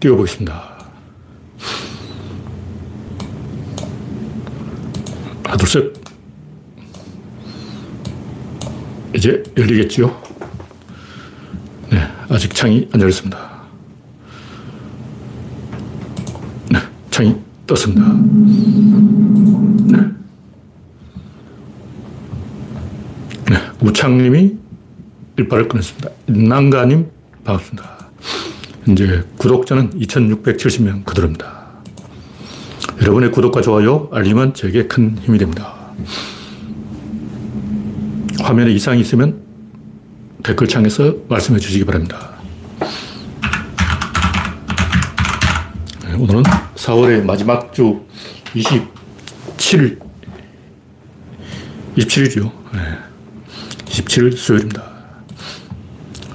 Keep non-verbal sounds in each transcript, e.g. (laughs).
띄워보겠습니다. 하나, 둘, 셋. 이제 열리겠지요? 네, 아직 창이 안 열렸습니다. 네, 창이 떴습니다. 네. 네, 우창님이 일발을 끊었습니다. 난가님, 반갑습니다. 현재 구독자는 2670명 그대로입니다. 여러분의 구독과 좋아요, 알림은 제게 큰 힘이 됩니다. 화면에 이상이 있으면 댓글창에서 말씀해 주시기 바랍니다. 네, 오늘은 4월의 마지막 주 27일, 27일이요. 네. 27일 수요일입니다.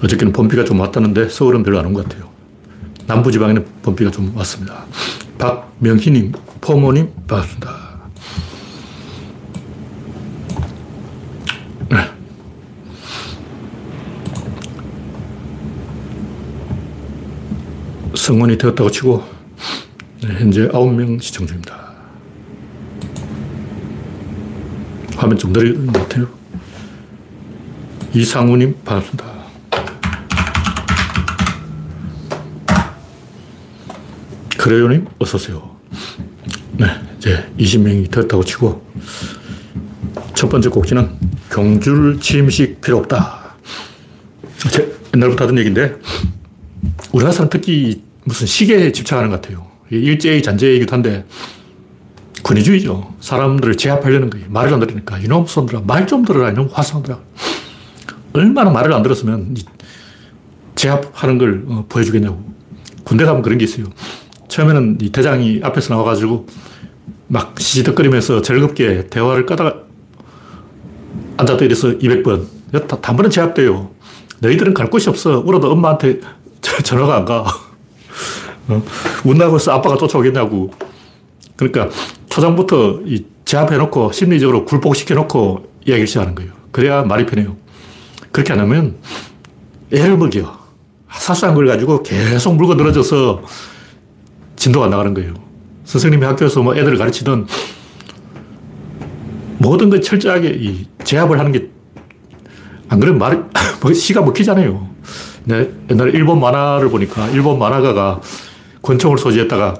어저께는 봄비가 좀 왔다는데 서울은 별로 안 온 것 같아요. 남부지방에는 봄비가 좀 왔습니다. 박명희님, 포모님, 반갑습니다. 네. 성원이 되었다고 치고, 네, 현재 9명 시청 중입니다. 화면 좀 느린 것 같아요. 이상우님, 반갑습니다. 그래요님, 어서오세요. 네, 이제 20명이 되었다고 치고, 첫 번째 꼭지는 경줄 취임식 필요 없다. 제 옛날부터 하던 얘기인데, 우리나라 사람 특히 무슨 시계에 집착하는 것 같아요. 일제의 잔재이기도 한데, 권위주의죠. 사람들을 제압하려는 거예요. 말을 안 들으니까. 이놈 손들아, 말 좀 들어라. 이놈 화상들아. 얼마나 말을 안 들었으면 제압하는 걸 어, 보여주겠냐고. 군대 가면 그런 게 있어요. 처음에는 이 대장이 앞에서 나와가지고 막 시시덕거리면서 즐겁게 대화를 까다가 앉아도 이래서 200번. 단번에 제압돼요. 너희들은 갈 곳이 없어. 울어도 엄마한테 전화가 안 가. (laughs) 어? 운다고 해서 아빠가 쫓아오겠냐고. 그러니까 초장부터 이 제압해놓고 심리적으로 굴복시켜놓고 이야기를 시작하는 거예요. 그래야 말이 편해요. 그렇게 안 하면 애를 먹여. 사소한 걸 가지고 계속 물고 늘어져서 진도가 안 나가는 거예요. 선생님이 학교에서 뭐 애들을 가르치던 모든 걸 철저하게 이 제압을 하는 게, 안 그러면 말이, (laughs) 뭐 시가 먹히잖아요. 내 옛날에 일본 만화를 보니까 일본 만화가가 권총을 소지했다가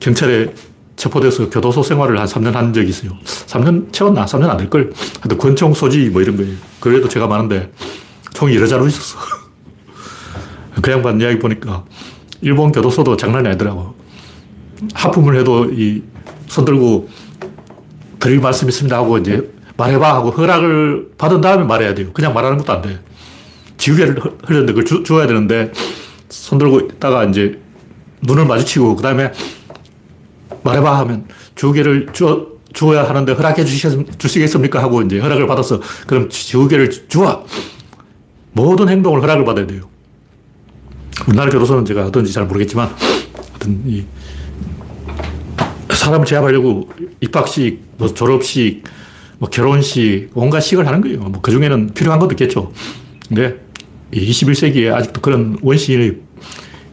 경찰에 체포돼서 교도소 생활을 한 3년 한 적이 있어요. 3년 채웠나? 3년 안 될걸? 하여튼 권총 소지 뭐 이런 거예요. 그래도 제가 많은데 총이 여러 자루 있었어. (laughs) 그 양반 이야기 보니까 일본 교도소도 장난이 아니더라고. 하품을 해도 이 손 들고 드릴 말씀 있습니다 하고 이제 말해봐 하고 허락을 받은 다음에 말해야 돼요. 그냥 말하는 것도 안 돼. 지우개를 흘렸는데 그걸 주, 주어야 되는데 손 들고 있다가 이제 눈을 마주치고 그 다음에 말해봐 하면 지우개를 주어, 주어야 하는데 허락해 주시겠습니까? 하고 이제 허락을 받아서 그럼 지우개를 주어. 모든 행동을 허락을 받아야 돼요. 우리나라 교도소는 제가 어떤지 잘 모르겠지만, 하여튼, 이, 사람을 제압하려고 입학식, 뭐 졸업식, 뭐 결혼식, 온갖 식을 하는 거예요. 뭐 그 중에는 필요한 것도 있겠죠. 근데 21세기에 아직도 그런 원시인의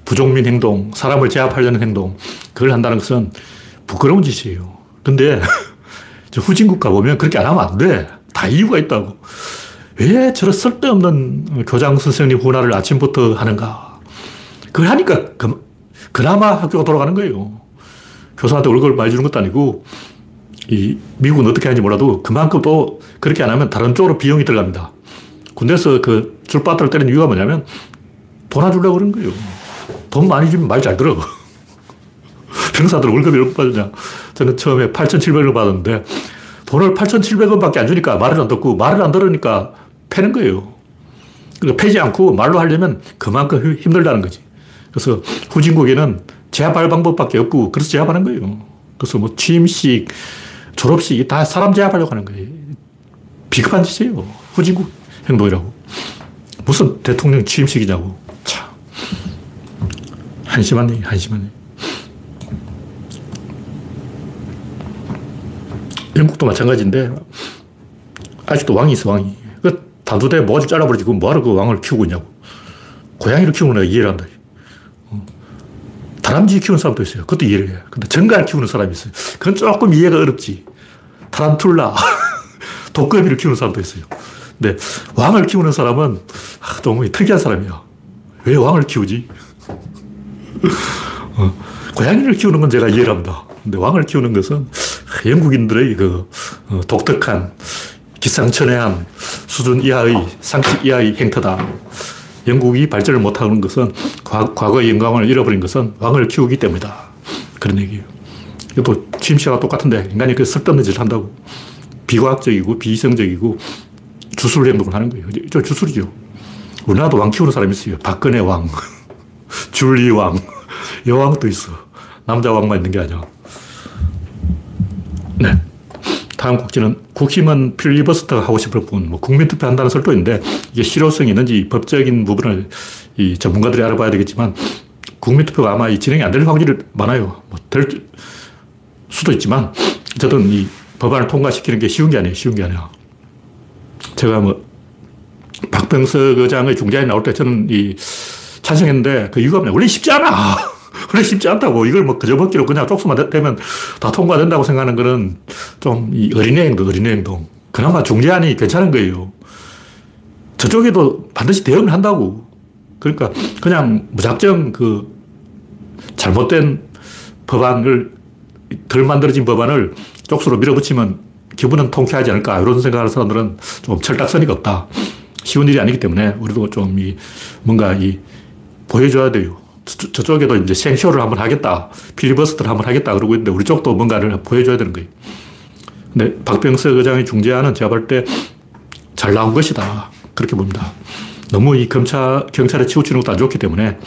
부족민 행동, 사람을 제압하려는 행동, 그걸 한다는 것은 부끄러운 짓이에요. 근데 (laughs) 후진국 가보면 그렇게 안 하면 안 돼. 다 이유가 있다고. 왜 저런 쓸데없는 교장 선생님 훈화를 아침부터 하는가. 그걸 하니까 그, 그나마 학교가 돌아가는 거예요. 교사한테 월급을 많이 주는 것도 아니고, 이 미국은 어떻게 하는지 몰라도 그만큼 또 그렇게 안 하면 다른 쪽으로 비용이 들어갑니다. 군대에서 그 줄바닥을 때리는 이유가 뭐냐면 돈 주려고 그런 거예요. 돈 많이 주면 말 잘 들어. (laughs) 병사들 월급이 얼마 받느냐. 저는 처음에 8,700원을 받았는데 돈을 8,700원 밖에 안 주니까 말을 안 듣고 말을 안 들으니까 패는 거예요. 그러니까 패지 않고 말로 하려면 그만큼 힘들다는 거지. 그래서 후진국에는 제압할 방법밖에 없고 그래서 제압하는 거예요. 그래서 뭐 취임식, 졸업식 다 사람 제압하려고 하는 거예요. 비겁한 짓이에요. 후진국 행동이라고. 무슨 대통령 취임식이냐고. 참. 한심한 얘기, 한심한 얘기. 영국도 마찬가지인데, 아직도 왕이 있어, 왕이. 그 단두대 모가지 잘라버리지, 뭐하러 그 왕을 키우고 있냐고. 고양이를 키우는 애가 이해를 한다. 어. 다람쥐 키우는 사람도 있어요. 그것도 이해를 해요. 근데 정갈 키우는 사람이 있어요. 그건 조금 이해가 어렵지. 타란툴라, (laughs) 독거미를 키우는 사람도 있어요. 근데 왕을 키우는 사람은 아, 너무 특이한 사람이야. 왜 왕을 키우지? (laughs) 어, 고양이를 키우는 건 제가 이해를 합니다. 근데 왕을 키우는 것은 영국인들의 그 어, 독특한 기상천외한 수준 이하의 상식 이하의 행태다. 영국이 발전을 못하는 것은 과, 거의 영광을 잃어버린 것은 왕을 키우기 때문이다. 그런 얘기예요. 이것도 취임시와 똑같은데 인간이 그 쓸데없는 짓을 한다고. 비과학적이고 비이성적이고 주술 행동을 하는 거예요. 저 주술이죠. 우리나라도 왕 키우는 사람이 있어요. 박근혜 왕, (laughs) 줄리 왕, (laughs) 여왕도 있어. 남자 왕만 있는 게 아니야. 네. 다음 국지는 국힘은 필리버스터 하고 싶을 뿐, 뭐 국민투표 한다는 설도 있는데 이게 실효성이 있는지 법적인 부분을 이 전문가들이 알아봐야 되겠지만 국민투표가 아마 이 진행이 안 될 확률이 많아요. 뭐 될 수도 있지만 어쨌든 이 법안을 통과시키는 게 쉬운 게 아니에요. 쉬운 게 아니야. 제가 뭐 박병석 의장의 중재안이 나올 때 저는 이 찬성했는데 그 이유가 뭐냐. 원래 쉽지 않아. 원래 쉽지 않다고. 이걸 뭐 그저 먹기로 그냥 쪽수만 되면 다 통과된다고 생각하는 거는 좀 이 어린애 행동, 어린애 행동. 그나마 중재안이 괜찮은 거예요. 저쪽에도 반드시 대응을 한다고. 그러니까 그냥 무작정 그 잘못된 법안을 덜 만들어진 법안을 쪽수로 밀어붙이면 기분은 통쾌하지 않을까. 이런 생각하는 사람들은 좀 철딱서니가 없다. 쉬운 일이 아니기 때문에 우리도 좀 이 뭔가 이 보여줘야 돼요. 저, 쪽에도 이제 생쇼를 한번 하겠다. 필리버스터를 한번 하겠다. 그러고 있는데 우리 쪽도 뭔가를 보여줘야 되는 거예요. 근데 박병석 의장의 중재안은 제가 볼 때 잘 나온 것이다. 그렇게 봅니다. 너무 이 검찰, 경찰에 치우치는 것도 안 좋기 때문에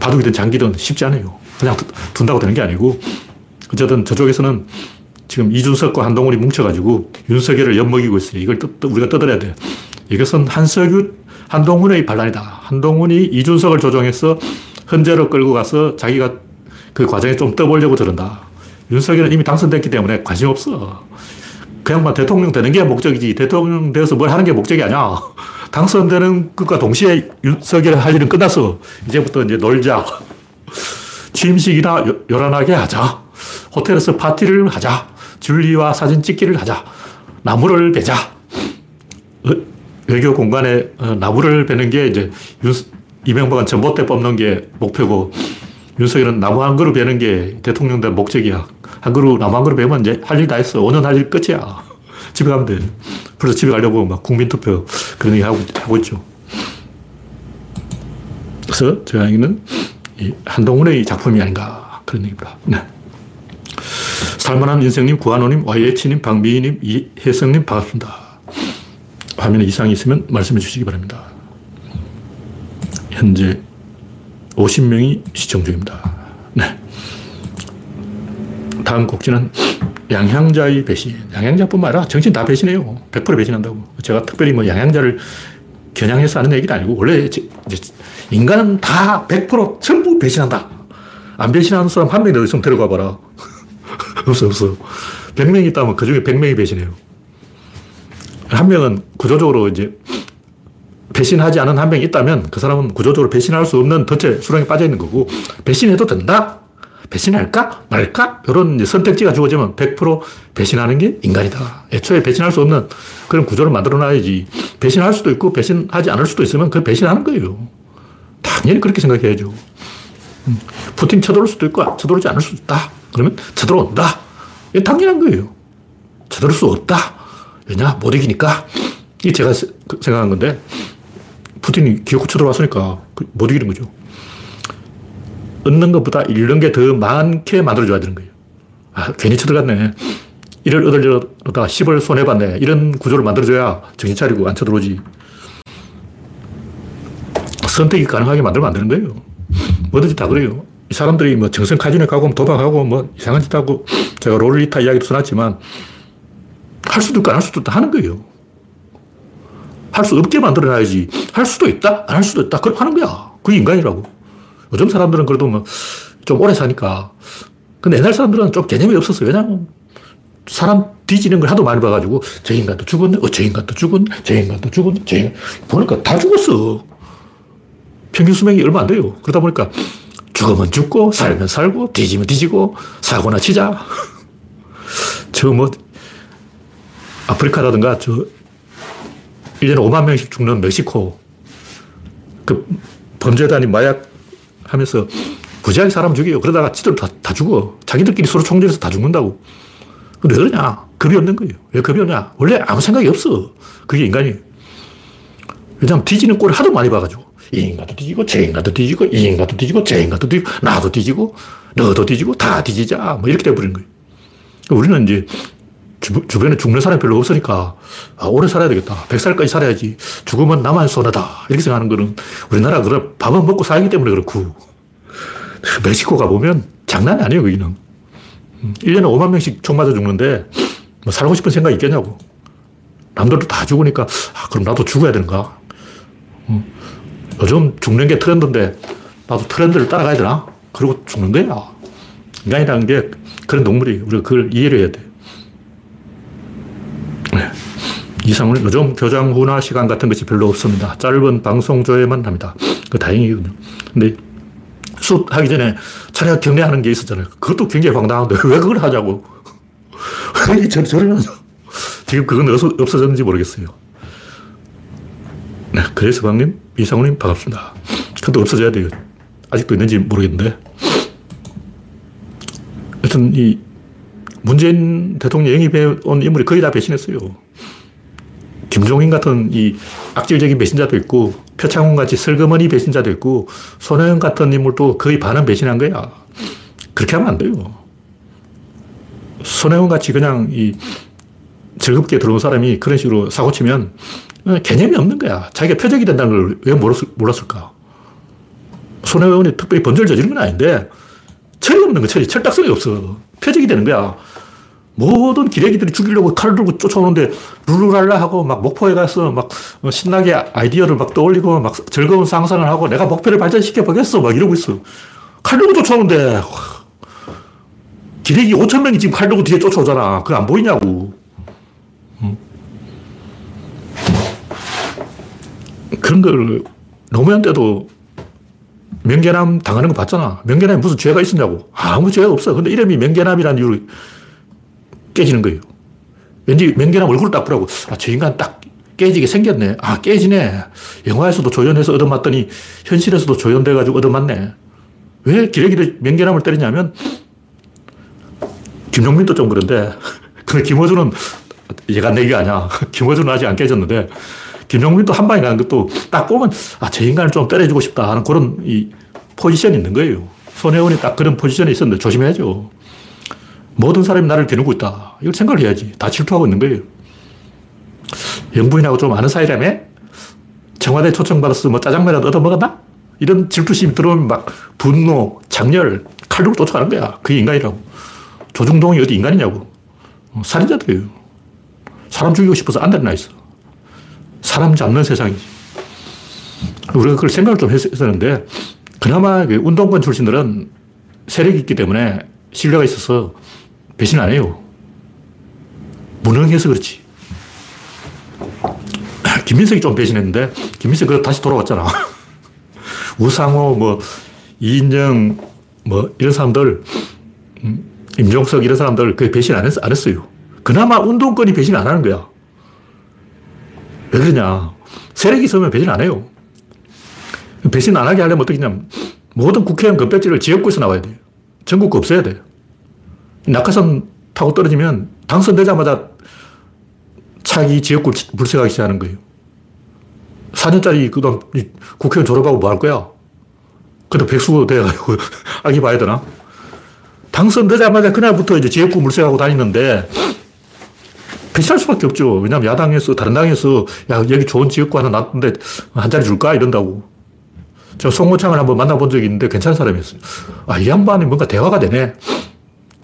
바둑이든 장기든 쉽지 않아요. 그냥 둔다고 되는 게 아니고 어쨌든 저쪽에서는 지금 이준석과 한동훈이 뭉쳐가지고 윤석열을 엿먹이고 있어요. 이걸 떠, 우리가 떠들어야 돼요. 이것은 한석유, 한동훈의 반란이다. 한동훈이 이준석을 조종해서 헌재로 끌고 가서 자기가 그 과정에 좀 떠보려고 저런다. 윤석열은 이미 당선됐기 때문에 관심 없어. 그 양반 대통령 되는 게 목적이지. 대통령 되어서 뭘 하는 게 목적이 아니야. 당선되는 것과 동시에 윤석열 할 일은 끝났어. 이제부터 이제 놀자. 취임식이나 요, 요란하게 하자. 호텔에서 파티를 하자. 줄리와 사진 찍기를 하자. 나무를 베자. 어, 외교 공간에 어, 나무를 베는 게 이제 윤, 이명박은 전봇대 뽑는 게 목표고 윤석열은 나무 한 그루 베는 게 대통령 된 목적이야. 한 그루, 나무 한 그루 베면 이제 할 일 다 했어. 5년 할 일 끝이야. (laughs) 집에 가면 돼. 그래서 집에 가려고 막 국민투표 그런 얘기 하고, 하고 있죠. 그래서 제가 여기는 한동훈의 작품이 아닌가 그런 얘기입니다. 네. 살만한 인생님, 구한호님, YH님, 방미희님, 이혜성님 반갑습니다. 화면에 이상이 있으면 말씀해 주시기 바랍니다. 현재 50명이 시청 중입니다. 네. 다음 곡지는 양향자의 배신. 양향자뿐만 아니라 정신 다 배신해요. 100% 배신한다고. 제가 특별히 뭐 양향자를 겨냥해서 하는 얘기는 아니고, 원래 인간은 다 100% 전부 배신한다. 안 배신하는 사람 한 명이 어디서 데려가 봐라. (laughs) 없어, 없어. 100명이 있다면 그 중에 100명이 배신해요. 한 명은 구조적으로 이제 배신하지 않은 한 명이 있다면 그 사람은 구조적으로 배신할 수 없는 덫에 수렁에 빠져 있는 거고 배신해도 된다? 배신할까? 말까? 이런 선택지가 주어지면 100% 배신하는 게 인간이다. 애초에 배신할 수 없는 그런 구조를 만들어 놔야지. 배신할 수도 있고 배신하지 않을 수도 있으면 그 배신하는 거예요. 당연히 그렇게 생각해야죠. 음, 푸틴 쳐들어올 수도 있고 쳐들어오지 않을 수도 있다. 그러면 쳐들어온다. 이게 당연한 거예요. 쳐들어올 수 없다. 왜냐? 못 이기니까. 이게 제가 그 생각한 건데 푸틴이 기어코 쳐들어왔으니까 그못 이기는 거죠. 얻는 것보다 잃는 게 더 많게 만들어줘야 되는 거예요. 아, 괜히 쳐들어갔네. 1을 얻으려다가 10을 손해봤네. 이런 구조를 만들어줘야 정신 차리고 안 쳐들어오지. 선택이 가능하게 만들면 안 되는 거예요. 뭐든지 다 그래요. 이 사람들이 뭐 정성 카지노 가고 도박하고 뭐 이상한 짓 하고 제가 롤리타 이야기도 써놨지만 할 수도 있고 안 할 수도 있다 하는 거예요. 할 수 없게 만들어놔야지. 할 수도 있다? 안 할 수도 있다. 그렇게 하는 거야. 그게 인간이라고. 요즘 사람들은 그래도 뭐 좀 오래 사니까. 근데 옛날 사람들은 좀 개념이 없었어요. 왜냐면 사람 뒤지는 걸 하도 많이 봐가지고 저 인간도 죽었네, 어, 저 인간도 죽었네, 저 인간도 죽었네, 저 인간. 보니까 다 죽었어. 평균 수명이 얼마 안 돼요. 그러다 보니까 죽으면 죽고, 살면 살고, 뒤지면 뒤지고, 사고나 치자. (laughs) 저 뭐, 아프리카라든가, 저, 1년에 5만 명씩 죽는 멕시코, 그 범죄단이 마약 하면서 부지하게 사람 죽여요. 그러다가 지들 다, 다 죽어. 자기들끼리 서로 총질해서 다 죽는다고. 근데 왜 그러냐? 겁이 없는 거예요. 왜 겁이 없냐? 원래 아무 생각이 없어. 그게 인간이에요. 왜냐면 뒤지는 꼴을 하도 많이 봐가지고. 이 인간도 뒤지고, 저 인간도 뒤지고, 이 인간도 뒤지고, 저 인간도 뒤지고, 나도 뒤지고, 너도 뒤지고, 다 뒤지자. 뭐 이렇게 돼버리는 거예요. 우리는 이제 주, 변에 죽는 사람이 별로 없으니까, 아, 오래 살아야 되겠다. 100살까지 살아야지. 죽으면 나만 손해다. 이렇게 생각하는 거는 우리나라 그런 밥은 먹고 살기 때문에 그렇고, 멕시코 가 보면 장난이 아니에요, 거기는. 1년에 음, 5만 명씩 총 맞아 죽는데, 뭐 살고 싶은 생각이 있겠냐고. 남들도 다 죽으니까, 아, 그럼 나도 죽어야 되는가? 음, 요즘 죽는 게 트렌드인데, 나도 트렌드를 따라가야 되나? 그리고 죽는 거야. 인간이라는 게 그런 동물이 우리가 그걸 이해를 해야 돼. 네. 이상은 요즘 교장 훈화 시간 같은 것이 별로 없습니다. 짧은 방송 조회만 합니다. 그 다행이거든요. 근데 수 하기 전에 차례 경례하는 게 있었잖아요. 그것도 굉장히 황당한데 왜 그걸 하냐고. (laughs) 왜 저, 저를 하냐. 지금 그건 없어졌는지 모르겠어요. 네, 그래서 방님, 이상우님 반갑습니다. 근데 없어져야 돼요. 아직도 있는지 모르겠는데. 하여튼 이 문재인 대통령 영입해 온 인물이 거의 다 배신했어요. 김종인 같은 이 악질적인 배신자도 있고, 표창원 같이 슬그머니 배신자도 있고, 손혜원 같은 인물도 거의 반은 배신한 거야. 그렇게 하면 안 돼요. 손혜원 같이 그냥 이 즐겁게 들어온 사람이 그런 식으로 사고 치면 개념이 없는 거야. 자기가 표적이 된다는 걸 왜 몰랐을 까? 손혜원이 특별히 번절 저지른 건 아닌데, 철이 없는 거, 철이. 철딱성이 없어. 표적이 되는 거야. 모든 기레기들이 죽이려고 칼을 들고 쫓아오는데 룰루랄라 하고 막 목포에 가서 막 신나게 아이디어를 막 떠올리고 막 즐거운 상상을 하고 내가 목표를 발전시켜 보겠어 막 이러고 있어. 칼 들고 쫓아오는데 기레기 5천 명이 지금 칼 들고 뒤에 쫓아오잖아. 그거 안 보이냐고. 그런 걸 노무현 때도 명계남 당하는 거 봤잖아. 명계남이 무슨 죄가 있었냐고. 아무 죄가 없어. 근데 이름이 명계남이라는 이유로 깨지는 거예요. 왠지 명계남 얼굴을 딱 보라고. 아, 저 인간 딱 깨지게 생겼네. 아, 깨지네. 영화에서도 조연해서 얻어맞더니 현실에서도 조연돼가지고 얻어맞네. 왜 기레기를 명계남을 때리냐면 김종민도 좀 그런데 (laughs) 근데 김호준은 얘가 내가 아니야. (laughs) 김호준은 아직 안 깨졌는데 김종민도 한 방에 가는 것도 딱 보면 아, 저 인간을 좀 때려주고 싶다 하는 그런 이 포지션이 있는 거예요. 손혜원이 딱 그런 포지션에 있었는데 조심해야죠. 모든 사람이 나를 겨누고 있다. 이걸 생각을 해야지. 다 질투하고 있는 거예요. 영부인하고 좀 아는 사이라며? 청와대 초청받아서 뭐 짜장면이라도 얻어먹었나? 이런 질투심이 들어오면 막 분노, 장렬, 칼로 쫓아가는 거야. 그게 인간이라고. 조중동이 어디 인간이냐고. 어, 살인자들이에요. 사람 죽이고 싶어서 안달나 있어. 사람 잡는 세상이지. 우리가 그걸 생각을 좀 했었는데, 그나마 그 운동권 출신들은 세력이 있기 때문에 신뢰가 있어서 배신 안 해요. 무능해서 그렇지. (clears throat) 김민석이 좀 배신했는데, 김민석 그 다시 돌아왔잖아. (laughs) 우상호, 뭐, 이인영, 뭐, 이런 사람들, 음, 임종석 이런 사람들 그 배신 안, 했, 안 했어요. 그나마 운동권이 배신 안 하는 거야. 왜 그러냐. 세력이 있으면 배신 안 해요. 배신 안 하게 하려면 어떻게 냐면 모든 국회의원 건배지를 지역구에서 나와야 돼요. 전국구 없어야 돼요. 낙하산 타고 떨어지면 당선되자마자 차기 지역구 물색하기 시작하는 거예요. 4년짜리 그동 국회의원 졸업하고 뭐 할 거야? 그래도 백수 돼가지고 (laughs) 아기 봐야 되나? 당선되자마자 그날부터 이제 지역구 물색하고 다니는데 배신할 수밖에 없죠. 왜냐하면 야당에서, 다른 당에서, 야, 여기 좋은 지역구 하나 놨는데 한 자리 줄까? 이런다고. 제가 송호창을 한번 만나본 적이 있는데 괜찮은 사람이었어요. 아, 이 양반이 뭔가 대화가 되네.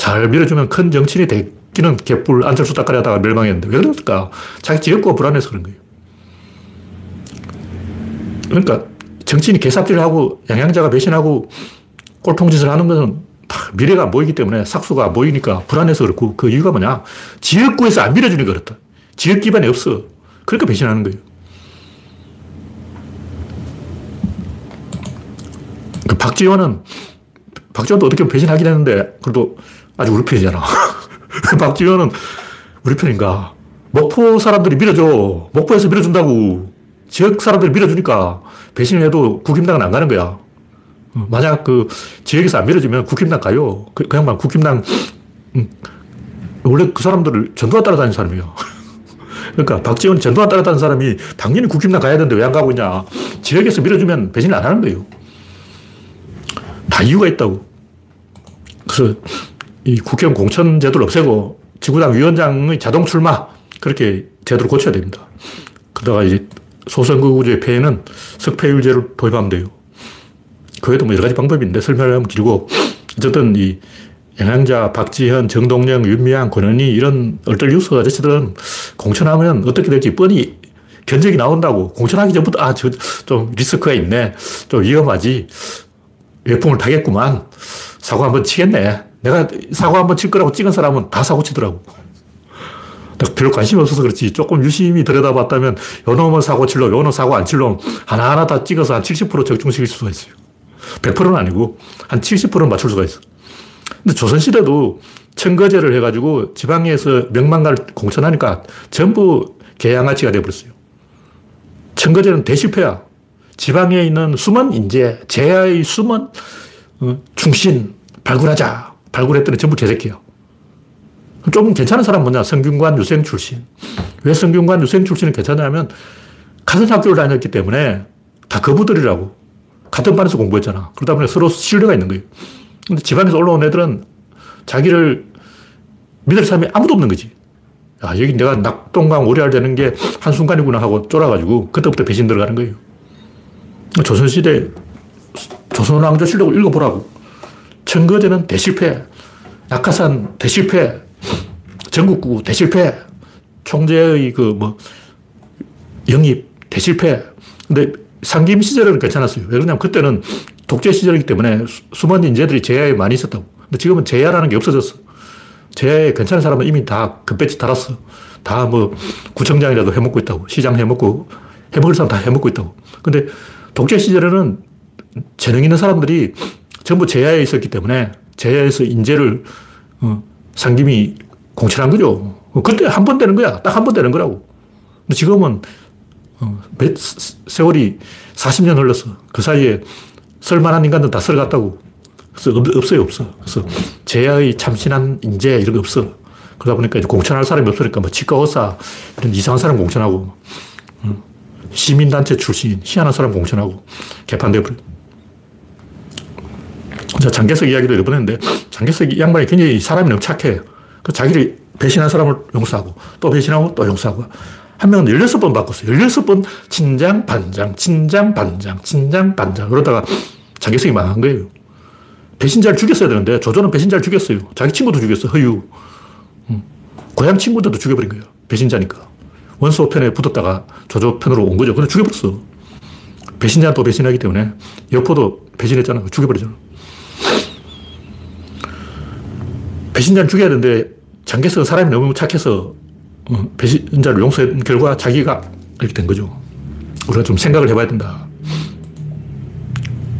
잘 밀어주면 큰 정치인이 되기는 개뿔 안철수 닦아리 하다가 멸망했는데 왜 그럴까? 자기 지역구가 불안해서 그런 거예요. 그러니까 정치인이 개삽질을 하고 양양자가 배신하고 꼴통짓을 하는 것은 미래가 안 보이기 때문에 삭수가 안 보이니까 불안해서 그렇고 그 이유가 뭐냐? 지역구에서 안 밀어주니까 그렇다. 지역 기반이 없어. 그러니까 배신하는 거예요. 그 박지원은 박지원도 어떻게 배신하긴 했는데, 그래도 아직 우리 편이잖아. (laughs) 박지원은 우리 편인가? 목포 사람들이 밀어줘. 목포에서 밀어준다고. 지역 사람들이 밀어주니까 배신을 해도 국힘당은 안 가는 거야. 어, 만약 그 지역에서 안 밀어주면 국힘당 가요. 그, 그 양반 국힘당, 음, 원래 그 사람들을 전두환 따라다니는 사람이에요. (laughs) 그러니까 박지원 전두환 따라다니는 사람이 당연히 국힘당 가야 되는데 왜 안 가고 있냐. 지역에서 밀어주면 배신을 안 하는 거예요. 다 이유가 있다고. 그래서 이 국회의원 공천 제도를 없애고 지구당 위원장의 자동 출마 그렇게 제도를 고쳐야 됩니다. 그러다가 이제 소선거구제 폐해는 석패율제를 도입하면 돼요. 그 외에도 뭐 여러 가지 방법인데 설명하면 길고 어쨌든 이 영양자, 박지현, 정동영, 윤미향, 권은희 이런 얼떨 뉴스 아저씨들은 공천하면 어떻게 될지 뻔히 견적이 나온다고 공천하기 전부터 아, 저 좀 리스크가 있네. 좀 위험하지. 외풍을 타겠구만. 사고 한번 치겠네. 내가 사고 한번 칠 거라고 찍은 사람은 다 사고 치더라고. 별로 관심이 없어서 그렇지. 조금 유심히 들여다봤다면 요 놈은 사고 칠 놈, 요 놈은 사고 안 칠 놈, 하나하나 다 찍어서 한 70% 적중시킬 수가 있어요. 100%는 아니고 한 70%는 맞출 수가 있어. 근데 조선시대도 청거제를 해가지고 지방에서 명망가를 공천하니까 전부 개양아치가 되어버렸어요. 청거제는 대실패야. 지방에 있는 숨은 인재, 제야의 숨은 어, 충신, 발굴하자. 발굴했더니 전부 개새끼야. 좀 괜찮은 사람 뭐냐? 성균관 유생 출신. 왜 성균관 유생 출신은 괜찮냐면 같은 학교를 다녔기 때문에 다 거부들이라고. 같은 반에서 공부했잖아. 그러다 보니 서로 신뢰가 있는 거예요. 근데 지방에서 올라온 애들은 자기를 믿을 사람이 아무도 없는 거지. 야, 여기 내가 낙동강 오리알 되는 게 한순간이구나 하고 쫄아가지고 그때부터 배신 들어가는 거예요. 조선시대 조선왕조 실력을 읽어보라고. 청거제는 대실패, 낙하산 대실패, 전국구 대실패, 총재의 그 뭐 영입 대실패. 근데 상김 시절에는 괜찮았어요. 왜 그러냐면 그때는 독재 시절이기 때문에 수많은 인재들이 제야에 많이 있었다고. 근데 지금은 제야라는 게 없어졌어. 제야에 괜찮은 사람은 이미 다 금배지 달았어. 다 뭐 구청장이라도 해먹고 있다고. 시장 해먹고, 해먹을 사람 다 해먹고 있다고. 근데 독재 시절에는 재능 있는 사람들이 전부 제야에 있었기 때문에 제야에서 인재를 어, 상김이 공천한 거죠. 그때 한 번 되는 거야. 딱 한 번 되는 거라고. 근데 지금은 어, 몇 세월이 40년 흘렀어. 그 사이에 쓸만한 인간들 다 썰어갔다고. 그래서 없 어요, 없어. 그래서 제야의 참신한 인재 이런 거 없어. 그러다 보니까 공천할 사람이 없으니까 뭐 치과 의사 이런 이상한 사람 공천하고 시민단체 출신 희한한 사람 공천하고 개판돼 버려. 자, 장개석 이야기도 했는데 장개석 양반이 굉장히 사람이 너무 착해. 그 자기를 배신한 사람을 용서하고 또 배신하고 또 용서하고 한 명은 16번 바꿨어요. 16번 친장, 반장, 친장, 반장, 친장, 반장. 그러다가 장개석이 망한 거예요. 배신자를 죽였어야 되는데 조조는 배신자를 죽였어요. 자기 친구도 죽였어. 허유. 고향 친구들도 죽여버린 거예요. 배신자니까. 원소 편에 붙었다가 조조 편으로 온 거죠. 근데 죽여버렸어. 배신자는 또 배신하기 때문에 여포도 배신했잖아. 죽여버리잖아. 배신자를 죽여야 되는데 장개석은 사람이 너무 착해서 어, 배신자를 용서한 결과 자기가 이렇게 된 거죠. 우리가 좀 생각을 해봐야 된다.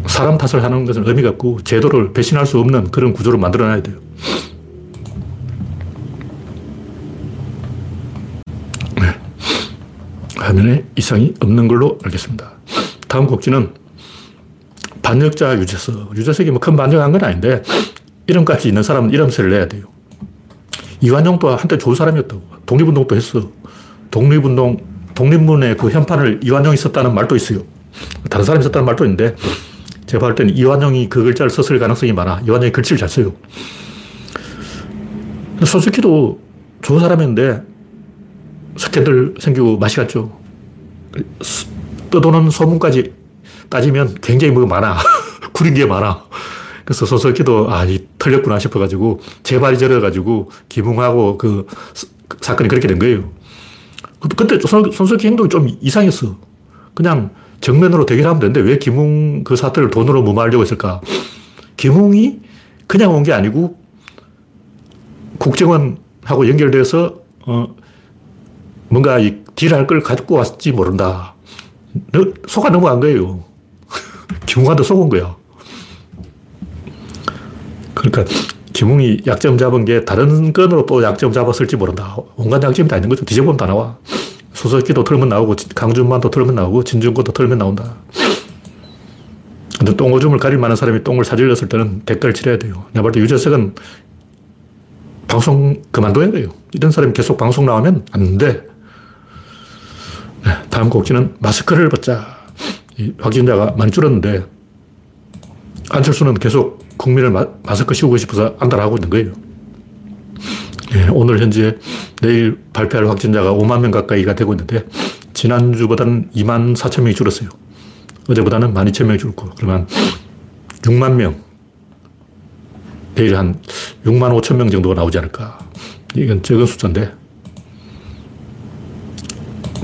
사람 탓을 하는 것은 의미가 없고 제도를 배신할 수 없는 그런 구조를 만들어놔야 돼요. 네. 화면에 이상이 없는 걸로 알겠습니다. 다음 곡지는 반역자 유재석. 유재석이 뭐 큰 반역한 건 아닌데 이름값이 있는 사람은 이름세를 내야 돼요. 이완용도 한때 좋은 사람이었다고. 독립운동도 했어. 독립운동, 독립문에 그 현판을 이완용이 썼다는 말도 있어요. 다른 사람이 썼다는 말도 있는데, 제가 볼 때는 이완용이 그 글자를 썼을 가능성이 많아. 이완용이 글씨를 잘 써요. 손석희도 좋은 사람이었는데, 스캔들 생기고 맛이 갔죠. 떠도는 소문까지 따지면 굉장히 뭐가 많아. (laughs) 구린 게 많아. 그래서 손석희도 아, 이 털렸구나 싶어가지고 재발이 저려가지고 기붕하고 그 사건이 그렇게 된 거예요. 그때 손석희 행동이 좀 이상했어. 그냥 정면으로 대결하면 되는데 왜 김웅 그 사태를 돈으로 무마하려고 했을까? 김웅이 그냥 온 게 아니고 국정원하고 연결돼서 어 뭔가 이 딜할 걸 가지고 왔지 모른다. 속아 넘어간 거예요. (laughs) 김웅한테 속은 거야. 그러니까 김웅이 약점 잡은 게 다른 건으로 또 약점 잡았을지 모른다. 온갖 약점이 다 있는 거죠. 뒤져보면 다 나와. 수석기도 털면 나오고, 강준만도 털면 나오고, 진중권도 털면 나온다. 근데 똥오줌을 가릴 만한 사람이 똥을 사질렀을 때는 댓글 칠해야 돼요. 내가 볼때 유재석은 방송 그만둬야 돼요. 이런 사람이 계속 방송 나오면 안 돼. 네, 다음 곡지는 마스크를 벗자. 확진자가 많이 줄었는데 안철수는 계속 국민을 마, 마스크 씌우고 싶어서 안달하고 있는 거예요. 네, 오늘 현재 내일 발표할 확진자가 5만 명 가까이가 되고 있는데 지난주보다는 2만 4천 명이 줄었어요. 어제보다는 1 2 0명이 줄고 그러면 6만 명 내일 한 6만 5천 명 정도가 나오지 않을까. 이건 적은 숫자인데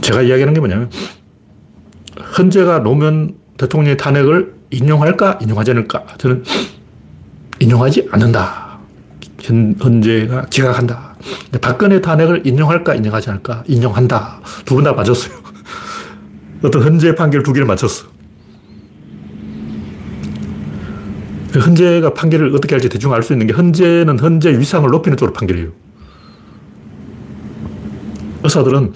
제가 이야기하는 게 뭐냐면 헌재가 노무현 대통령의 탄핵을 인용할까 인용하지 않을까 저는 인용하지 않는다. 현, 헌재가 기각한다. 박근혜 탄핵을 인용할까 인용하지 않을까 인용한다. 두 분 다 맞았어요. (laughs) 어떤 헌재 판결 두 개를 맞췄어. 헌재가 판결을 어떻게 할지 대충 알 수 있는 게 헌재는 헌재 위상을 높이는 쪽으로 판결해요. 의사들은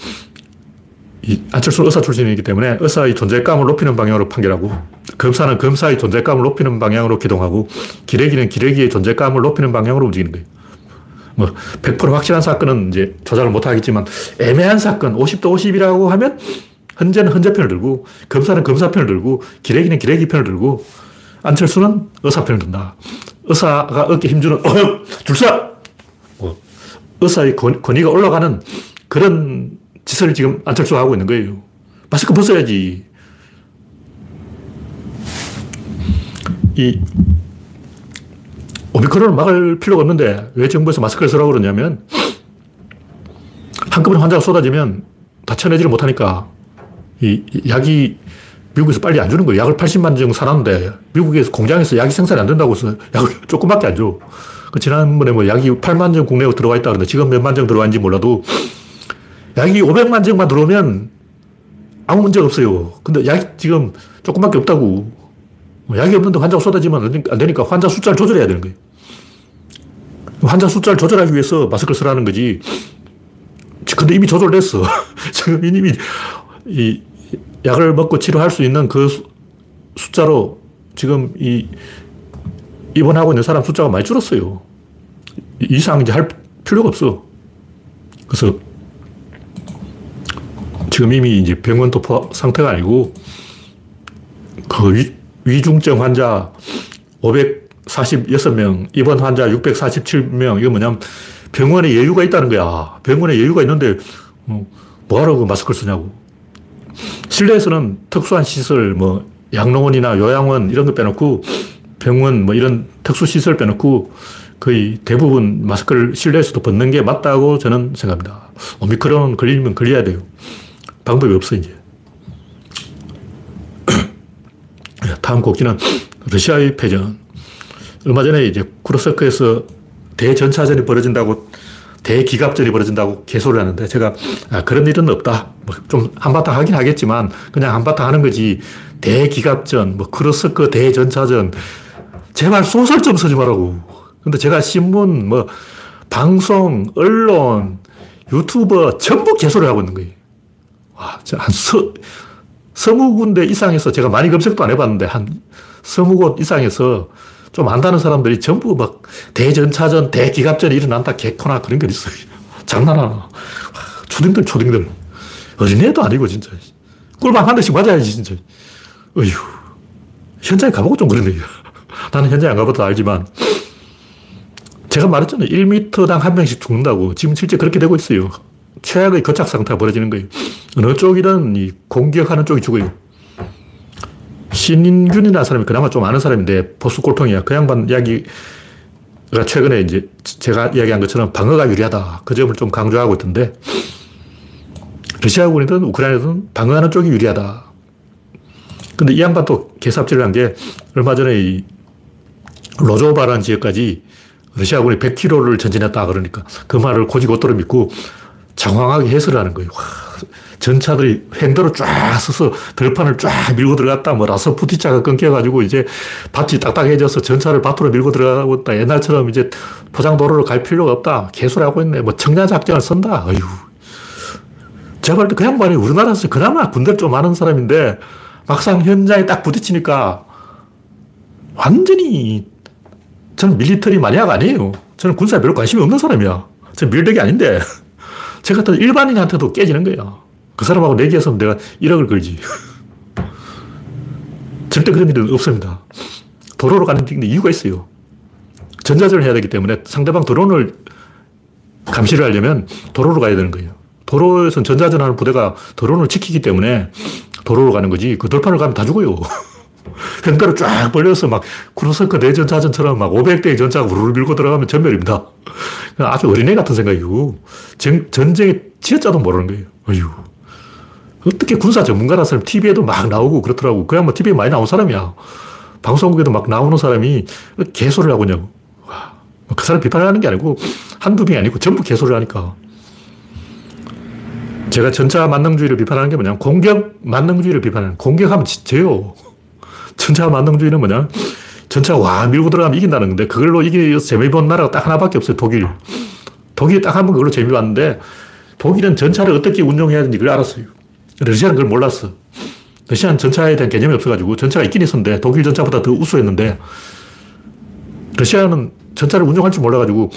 이 안철수 의사 출신이기 때문에 의사의 존재감을 높이는 방향으로 판결하고 검사는 검사의 존재감을 높이는 방향으로 기동하고 기레기는 기레기의 존재감을 높이는 방향으로 움직이는 거예요. 뭐 100% 확실한 사건은 이제 조작을 못 하겠지만 애매한 사건 50도 50이라고 하면 헌재는 헌재 편을 들고 검사는 검사 편을 들고 기레기는 기레기 편을 들고 안철수는 의사 편을 든다. 의사가 어깨 힘주는 어형 줄서 뭐 의사의 권 위가 올라가는 그런 짓을 지금 안철수가 하고 있는 거예요. 마스크 벗어야지. 이 오미크론을 막을 필요가 없는데 왜 정부에서 마스크를 쓰라고 그러냐면 한꺼번에 환자가 쏟아지면 다 쳐내지를 못하니까 이 약이 미국에서 빨리 안 주는 거예요. 약을 80만 정 사놨는데 미국에서 공장에서 약이 생산이 안 된다고 해서 약을 (laughs) 조금밖에 안 줘. 그 지난번에 뭐 약이 8만 정 국내에 들어와 있다 그러는데 지금 몇만 정 들어왔는지 몰라도 약이 500만 정만 들어오면 아무 문제가 없어요. 근데 약이 지금 조금밖에 없다고. 뭐 약이 없는데 환자가 쏟아지면 안 되니까 환자 숫자를 조절해야 되는 거예요. 환자 숫자를 조절하기 위해서 마스크를 쓰라는 거지. 근데 이미 조절됐어. (laughs) 지금 이미 이 약을 먹고 치료할 수 있는 그 숫자로 지금 이 입원하고 있는 사람 숫자가 많이 줄었어요. 이상 이제 할 필요가 없어. 그래서 지금 이미 이제 병원 도포 상태가 아니고 그 위, 위중증 환자 546명, 입원 환자 647명, 이거 뭐냐면 병원에 여유가 있다는 거야. 병원에 여유가 있는데 어, 뭐하러 그 마스크를 쓰냐고. 실내에서는 특수한 시설, 뭐 양로원이나 요양원 이런 거 빼놓고 병원 뭐 이런 특수시설 빼놓고 거의 대부분 마스크를 실내에서도 벗는 게 맞다고 저는 생각합니다. 오미크론 걸리면 걸려야 돼요. 방법이 없어, 이제. 다음 곡기는 러시아의 패전. 얼마 전에 이제 쿠르스크에서 대전차전이 벌어진다고, 대기갑전이 벌어진다고 개소를 하는데 제가 아, 그런 일은 없다. 뭐 좀 한바탕 하긴 하겠지만 그냥 한바탕 하는 거지. 대기갑전, 뭐 쿠르스크 대전차전. 제발 소설 좀 쓰지 말라고. 근데 제가 신문, 뭐 방송, 언론, 유튜버 전부 개소를 하고 있는 거예요. 와, 한 서, 서무 군데 이상에서 제가 많이 검색도 안 해봤는데 한 서무 곳 이상에서 좀 안다는 사람들이 전부 막 대전차전, 대기갑전이 일어난다, 개코나 그런 게 있어요. 장난하나. 초딩들, 초딩들. 어린애도 아니고, 진짜. 꿀밤 한 대씩 맞아야지, 진짜. 어휴. 현장에 가보고 좀 그러네요. (laughs) 나는 현장에 안 가봐도 알지만. 제가 말했잖아요. 1m당 한 명씩 죽는다고. 지금 실제 그렇게 되고 있어요. 최악의 거착 상태가 벌어지는 거예요. 어느 쪽이든 이 공격하는 쪽이 죽어요. 신인균이라는 사람이 그나마 좀 아는 사람인데 보수 꼴통이야. 그 양반 이야기가 최근에 이제 제가 이야기한 것처럼 방어가 유리하다. 그 점을 좀 강조하고 있던데 러시아군이든 우크라이나든 방어하는 쪽이 유리하다. 근데 이 양반 또 개삽질을 한 게 얼마 전에 이 로조바라는 지역까지 러시아군이 100km를 전진했다 그러니까 그 말을 고지고대로 믿고 장황하게 해설을 하는 거예요. 와, 전차들이 횡도로 쫙 서서 들판을 쫙 밀고 들어갔다. 뭐 라서푸티차가 끊겨가지고 이제 밭이 딱딱해져서 전차를 밭으로 밀고 들어가고 있다. 옛날처럼 이제 포장도로로 갈 필요가 없다. 개소리하고 있네. 뭐 청량작전을 쓴다. 어휴. 제가 그 양반이 우리나라에서 그나마 군대를 좀 아는 사람인데 막상 현장에 딱 부딪히니까 완전히 저는 밀리터리 마니아가 아니에요. 저는 군사에 별로 관심이 없는 사람이야. 저는 밀덕이 아닌데 저 같은 일반인한테도 깨지는 거야. 그 사람하고 내기해서 내가 1억을 걸지. (laughs) 절대 그런 일은 없습니다. 도로로 가는 데 이유가 있어요. 전자전을 해야 되기 때문에 상대방 드론을 감시를 하려면 도로로 가야 되는 거예요. 도로에서 전자전 하는 부대가 드론을 지키기 때문에 도로로 가는 거지. 그 들판을 가면 다 죽어요. (laughs) 횡단을 쫙 벌려서 막 쿠르스크 대전차전처럼 막 500대의 전차가 우르르 밀고 들어가면 전멸입니다. 아주 어린애 같은 생각이고 전, 전쟁의 지어자도 모르는 거예요. 어휴. 어떻게 군사 전문가라서 TV에도 막 나오고 그렇더라고. 그냥 뭐 TV에 많이 나온 사람이야. 방송국에도 막 나오는 사람이 개소리를 하고 있냐고. 와, 뭐그 사람 비판하는 게 아니고 한두 명이 아니고 전부 개소리를 하니까. 제가 전차 만능주의를 비판하는 게 뭐냐 공격 만능주의를 비판하는 공격하면 져요. 전차 만능주의는 뭐냐 전차가 와 밀고 들어가면 이긴다는 건데 그걸로 이기 재미 본 나라가 딱 하나밖에 없어요. 독일. 독일이 딱 한 번 그걸로 재미 봤는데 독일은 전차를 어떻게 운용해야 되는지 그걸 알았어요. 러시아는 그걸 몰랐어. 러시아는 전차에 대한 개념이 없어가지고 전차가 있긴 있었는데 독일 전차보다 더 우수했는데 러시아는 전차를 운용할 줄 몰라가지고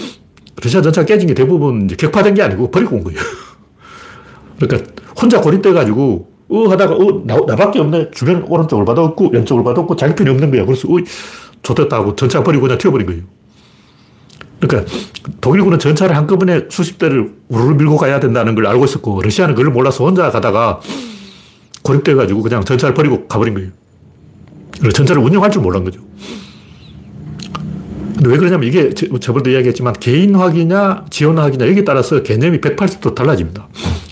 러시아 전차가 깨진 게 대부분 이제 격파된 게 아니고 버리고 온 거예요. (laughs) 그러니까 혼자 고립돼가지고 어 하다가 어 나, 나밖에 없네. 주변 오른쪽을 봐도 없고 왼쪽을 봐도 없고 자기 편이 없는 거야. 그래서 어 좋됐다 하고 전차 버리고 그냥 튀어버린 거예요. 그러니까 독일군은 전차를 한꺼번에 수십 대를 우르르 밀고 가야 된다는 걸 알고 있었고 러시아는 그걸 몰라서 혼자 가다가 고립돼가지고 그냥 전차를 버리고 가버린 거예요. 그래서 전차를 운영할 줄 몰란 거죠. 근데 왜 그러냐면 이게 저번도 이야기했지만 개인 확이냐 지원 확이냐 여기에 따라서 개념이 180도 달라집니다.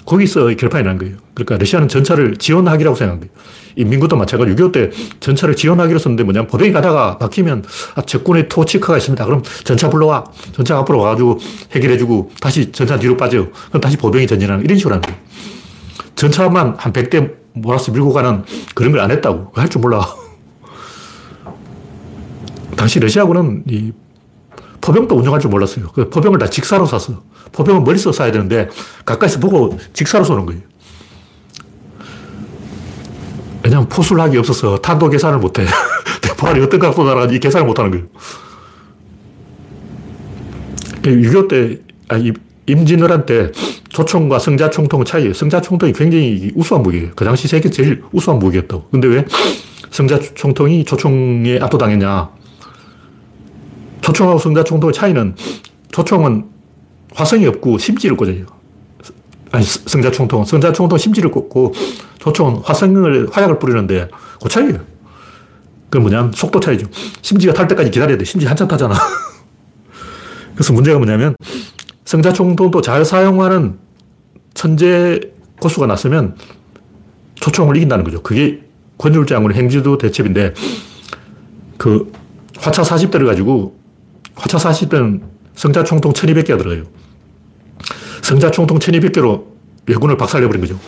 거기서 결판이 난 거예요. 그러니까 러시아는 전차를 지원하기라고 생각한 거예요. 인민군도 마찬가지로 6.25 때 전차를 지원하기로 썼는데 뭐냐면 보병이 가다가 막히면 아, 적군의 토치카가 있습니다. 그럼 전차 불러와. 전차 앞으로 와가지고 해결해주고 다시 전차 뒤로 빠져. 그럼 다시 보병이 전진하는 이런 식으로 하는 거예요. 전차만 한 100대 몰아서 밀고 가는 그런 걸 안 했다고. 할 줄 몰라. 당시 러시아군은 이 포병도 운영할 줄 몰랐어요. 그 포병을 다 직사로 쐈어. 포병은 머리서 쏴야 되는데 가까이서 보고 직사로 쏘는 거예요. 왜냐면 포술학이 없어서 탄도 계산을 못해. (laughs) 대포알이 어떤 각도 날아가는지 계산을 못하는 거예요. 6.25 때, 아니, 임진왜란 때 조총과 성자총통의 차이예요. 성자총통이 굉장히 우수한 무기예요. 그 당시 세계 제일 우수한 무기였다고. 근데 왜 성자총통이 조총에 압도당했냐. 조총하고 성자총통의 차이는 조총은 화성이 없고 심지를 꽂아요. 아니, 성자총통. 성자총통 심지를 꽂고 조총은 화성을, 화약을 뿌리는데 그 차이예요. 그건 뭐냐면 속도 차이죠. 심지가 탈 때까지 기다려야 돼. 심지 한참 타잖아. (laughs) 그래서 문제가 뭐냐면 성자총통도 잘 사용하는 천재 고수가 났으면 초총을 이긴다는 거죠. 그게 권율장군 행주도 대첩인데 그 화차 40대를 가지고 화차 40대는 성자 총통 1200개가 들어가요. 성자 총통 1200개로 왜군을 박살내버린 거죠.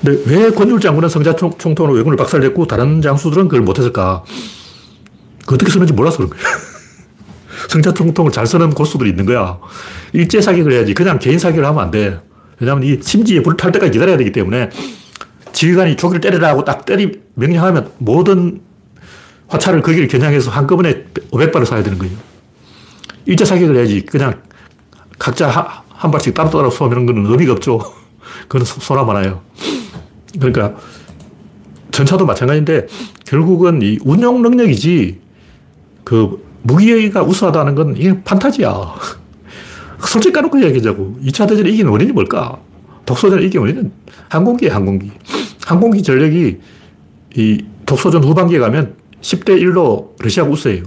근데 왜 권율 장군은 성자 총통으로 왜군을 박살냈고 다른 장수들은 그걸 못했을까? 그 어떻게 쓰는지 몰라서 그런 거예요. (laughs) 성자 총통을 잘 쓰는 고수들이 있는 거야. 일제 사격을 해야지. 그냥 개인 사격을 하면 안 돼. 왜냐하면 이 심지에 불탈 때까지 기다려야 되기 때문에 지휘관이 조기를 때리라 하고 딱 때리 명령하면 모든 화차를 거기를 겨냥해서 한꺼번에 500발을 쏴야 되는 거예요. 일제 사격을 해야지. 그냥 각자 한, 한 발씩 따로따로 쏘면 그건 의미가 없죠. (laughs) 그건 소나 많아요. 그러니까 전차도 마찬가지인데 결국은 이 운용 능력이지 그 무기가 우수하다는 건 이게 판타지야. (laughs) 솔직히 까놓고 이야기하자고. 2차 대전을 이긴 원인이 뭘까? 독소전을 이긴 원인은 항공기예 항공기. 항공기 전력이 이 독소전 후반기에 가면 10대 1로 러시아가 우세해요.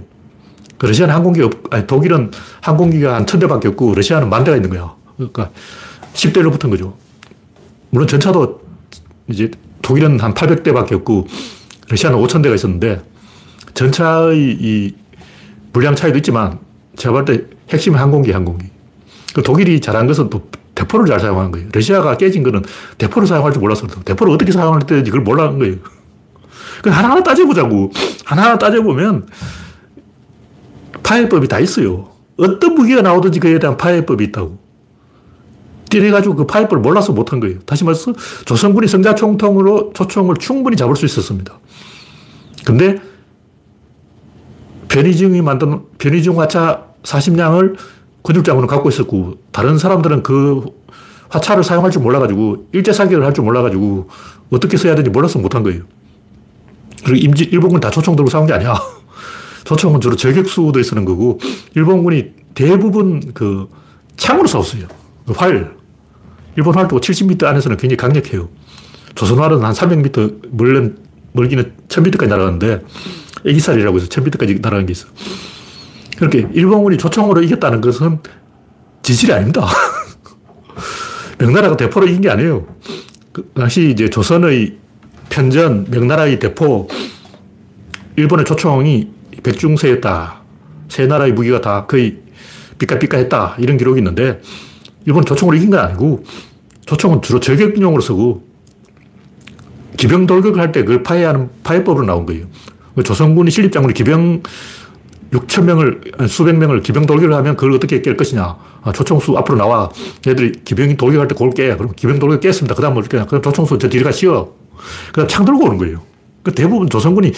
그 러시아는 항공기 없, 아니, 독일은 항공기가 한 천 대밖에 없고 러시아는 만 대가 있는 거야. 그러니까 10대 1로 붙은 거죠. 물론 전차도 이제 독일은 한 800대밖에 없고 러시아는 5,000대가 있었는데 전차의 이 물량 차이도 있지만 제가 볼 때 핵심은 항공기, 항공기. 그 독일이 잘한 것은 또 대포를 잘 사용하는 거예요. 러시아가 깨진 거는 대포를 사용할 줄 몰라서 대포를 어떻게 사용할 때인지 그걸 몰라는 거예요. 그 하나하나 따져보자고. 하나하나 따져보면 파해법이 다 있어요. 어떤 무기가 나오든지 그에 대한 파해법이 있다고. 뛰어가지고 그 파해법을 몰라서 못한 거예요. 다시 말해서 조선군이 성자총통으로 초총을 충분히 잡을 수 있었습니다. 근데 변희중이 만든 변희중 화차 40량을 근육장군은 갖고 있었고 다른 사람들은 그 화차를 사용할 줄 몰라가지고 일제 사격을 할 줄 몰라가지고 어떻게 써야 되는지 몰라서 못한 거예요. 그리고 임지, 일본군 다 초총 들고 싸운 게 아니야. 초총은 주로 저격수들이 쓰는 거고 일본군이 대부분 그 창으로 싸웠어요. 그 활. 일본 활도 70m 안에서는 굉장히 강력해요. 조선 활은 한 300m 멀는 멀기는 1000m까지 날아가는데 애기살이라고 해서 1000m까지 날아가는 게 있어. 그렇게 일본군이 조총으로 이겼다는 것은 지질이 아닙니다. (laughs) 명나라가 대포로 이긴 게 아니에요. 그 당시 이제 조선의 편전, 명나라의 대포, 일본의 초총이 백중세였다. 세 나라의 무기가 다 거의 삐까삐까했다. 이런 기록이 있는데 일본 조총으로 이긴 건 아니고 조총은 주로 저격용으로 쓰고 기병 돌격을 할 때 그걸 파해하는 파해법으로 나온 거예요. 조선군이 신립장군이 기병 6천 명을, 수백 명을 기병 돌격을 하면 그걸 어떻게 깰 것이냐. 아, 조총수 앞으로 나와. 얘들이 기병이 돌격할 때 그걸 깨. 그럼 기병 돌격 깼습니다. 그 다음 뭘 깨. 그럼 조총수 저 뒤로 가 쉬어. 그 다음 창 들고 오는 거예요. 그 대부분 조선군이